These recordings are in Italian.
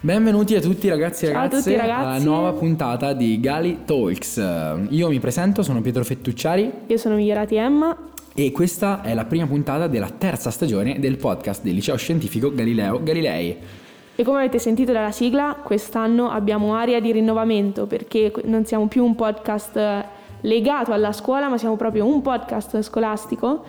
Benvenuti a tutti ragazzi e ragazze tutti, ragazzi. alla nuova puntata di Gali Talks. Io mi presento, sono Pietro Fettucciari Io sono Migliorati Emma. e questa è la prima puntata della terza stagione del podcast del liceo scientifico Galileo Galilei. E come avete sentito dalla sigla, quest'anno abbiamo aria di rinnovamento perché non siamo più un podcast eh, legato alla scuola, ma siamo proprio un podcast scolastico.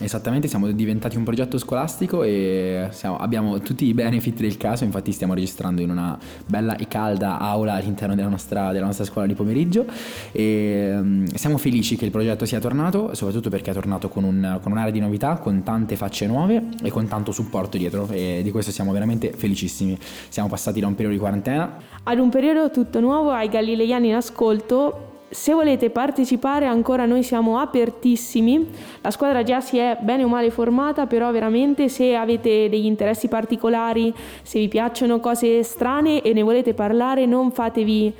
Esattamente, siamo diventati un progetto scolastico e siamo- abbiamo tutti i benefit del caso, infatti stiamo registrando in una bella e calda aula all'interno della nostra, della nostra scuola di pomeriggio e mm, siamo felici che il progetto sia tornato, soprattutto perché è tornato con, un- con un'area di novità, con tante facce nuove e con tanto supporto dietro e di questo siamo veramente felicissimi. Siamo passati da un periodo di quarantena Ad un periodo tutto nuovo ai galileiani in ascolto. Se volete partecipare ancora noi siamo apertissimi, la squadra già si è bene o male formata, però veramente se avete degli interessi particolari, se vi piacciono cose strane e ne volete parlare, non fatevi,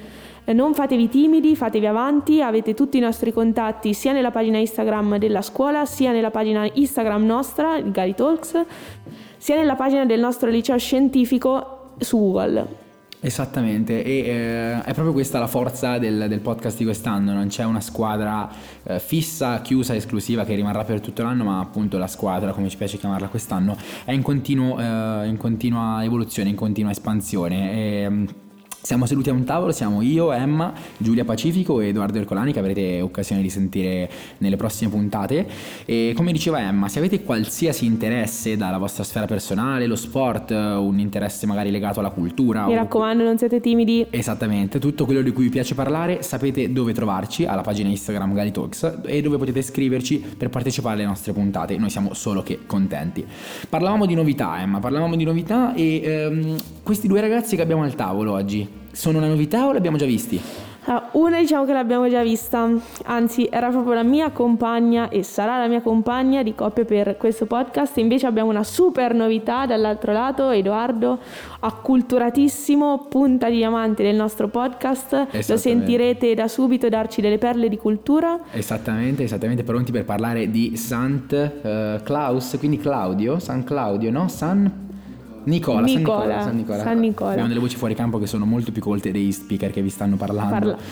non fatevi timidi, fatevi avanti, avete tutti i nostri contatti sia nella pagina Instagram della scuola, sia nella pagina Instagram nostra, Gali Talks, sia nella pagina del nostro liceo scientifico su Google. Esattamente, e eh, è proprio questa la forza del, del podcast di quest'anno, non c'è una squadra eh, fissa, chiusa, esclusiva che rimarrà per tutto l'anno, ma appunto la squadra, come ci piace chiamarla quest'anno, è in, continuo, eh, in continua evoluzione, in continua espansione. E, mm, siamo seduti a un tavolo, siamo io, Emma, Giulia Pacifico e Edoardo Ercolani che avrete occasione di sentire nelle prossime puntate. E come diceva Emma, se avete qualsiasi interesse dalla vostra sfera personale, lo sport, un interesse magari legato alla cultura, Mi o- raccomando, non siete timidi. Esattamente, tutto quello di cui vi piace parlare sapete dove trovarci alla pagina Instagram Gali Talks e dove potete scriverci per partecipare alle nostre puntate, noi siamo solo che contenti. Parlavamo di novità Emma, parlavamo di novità e ehm, questi due ragazzi che abbiamo al tavolo oggi sono una novità o li abbiamo già visti? Ah, Una diciamo che l'abbiamo già vista, anzi era proprio la mia compagna e sarà la mia compagna di coppia per questo podcast. Invece abbiamo una super novità dall'altro lato, Edoardo, acculturatissimo, punta di diamante del nostro podcast. Lo sentirete da subito darci delle perle di cultura. Esattamente, esattamente pronti per parlare di Sant eh, Claus, quindi Claudio, San Claudio, no? San Nicola, San Nicola, San Nicola. San Nicola. Abbiamo delle voci fuori campo che sono molto più colte dei speaker che vi stanno parlando. Parlando.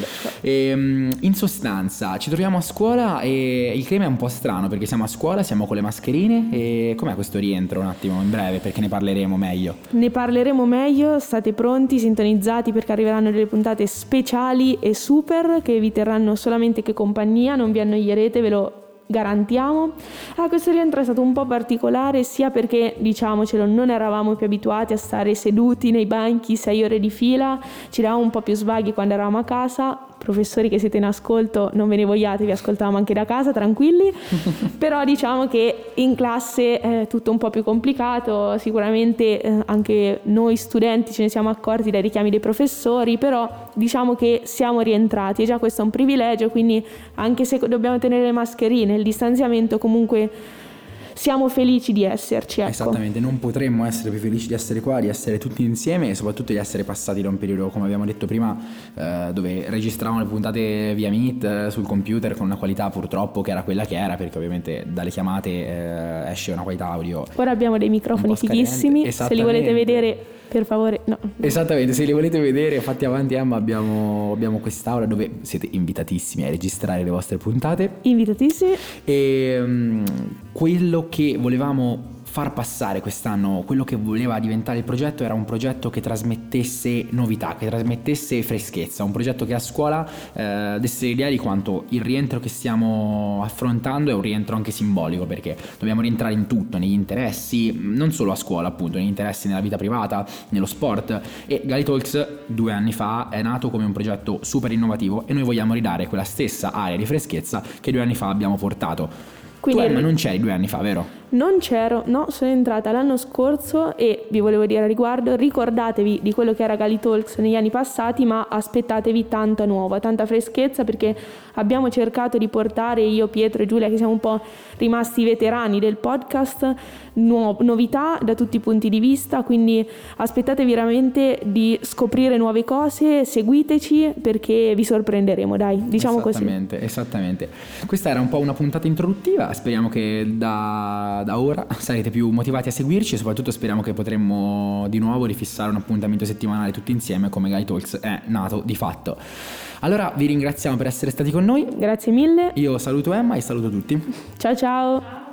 Ehm, in sostanza, ci troviamo a scuola e il clima è un po' strano perché siamo a scuola, siamo con le mascherine e com'è questo rientro un attimo in breve perché ne parleremo meglio. Ne parleremo meglio, state pronti, sintonizzati perché arriveranno delle puntate speciali e super che vi terranno solamente che compagnia, non vi annoierete, ve lo garantiamo. Ah, questo rientro è stato un po' particolare sia perché, diciamocelo, non eravamo più abituati a stare seduti nei banchi sei ore di fila, ci davamo un po' più svaghi quando eravamo a casa. Professori che siete in ascolto, non ve ne vogliate, vi ascoltavamo anche da casa, tranquilli. Però diciamo che in classe è tutto un po' più complicato, sicuramente eh, anche noi studenti ce ne siamo accorti dai richiami dei professori, però diciamo che siamo rientrati e già questo è un privilegio, quindi anche se dobbiamo tenere le mascherine, il distanziamento comunque siamo felici di esserci. Ecco. Esattamente, non potremmo essere più felici di essere qua, di essere tutti insieme e soprattutto di essere passati da un periodo, come abbiamo detto prima, eh, dove registravamo le puntate via Meet eh, sul computer con una qualità purtroppo che era quella che era, perché ovviamente dalle chiamate eh, esce una qualità audio. Ora abbiamo dei microfoni fighissimi, se li volete vedere per favore, no. Esattamente, se li volete vedere, fatti avanti Emma, abbiamo, abbiamo quest'aula dove siete invitatissimi a registrare le vostre puntate Invitatissimi. E mm, quello che volevamo far passare quest'anno, quello che voleva diventare il progetto era un progetto che trasmettesse novità, che trasmettesse freschezza, un progetto che a scuola eh, desse l'idea di quanto il rientro che stiamo affrontando è un rientro anche simbolico perché dobbiamo rientrare in tutto, negli interessi, non solo a scuola appunto, negli interessi nella vita privata, nello sport e Gali Talks due anni fa è nato come un progetto super innovativo e noi vogliamo ridare quella stessa area di freschezza che due anni fa abbiamo portato. Quindi- tu Emma non c'eri due anni fa, vero? Non c'ero, no, sono entrata l'anno scorso e vi volevo dire a riguardo, ricordatevi di quello che era Gali Talks negli anni passati, ma aspettatevi tanta nuova, tanta freschezza perché abbiamo cercato di portare io, Pietro e Giulia, che siamo un po' rimasti veterani del podcast, nuo- novità da tutti i punti di vista, quindi aspettatevi veramente di scoprire nuove cose, seguiteci perché vi sorprenderemo, dai, diciamo così. esattamente, esattamente. Questa era un po' una puntata introduttiva, speriamo che da, da, ora sarete più motivati a seguirci e soprattutto speriamo che potremmo di nuovo rifissare un appuntamento settimanale tutti insieme come Guy Talks è nato di fatto. Allora vi ringraziamo per essere stati con noi. Grazie mille. Io saluto Emma e saluto tutti. Ciao ciao.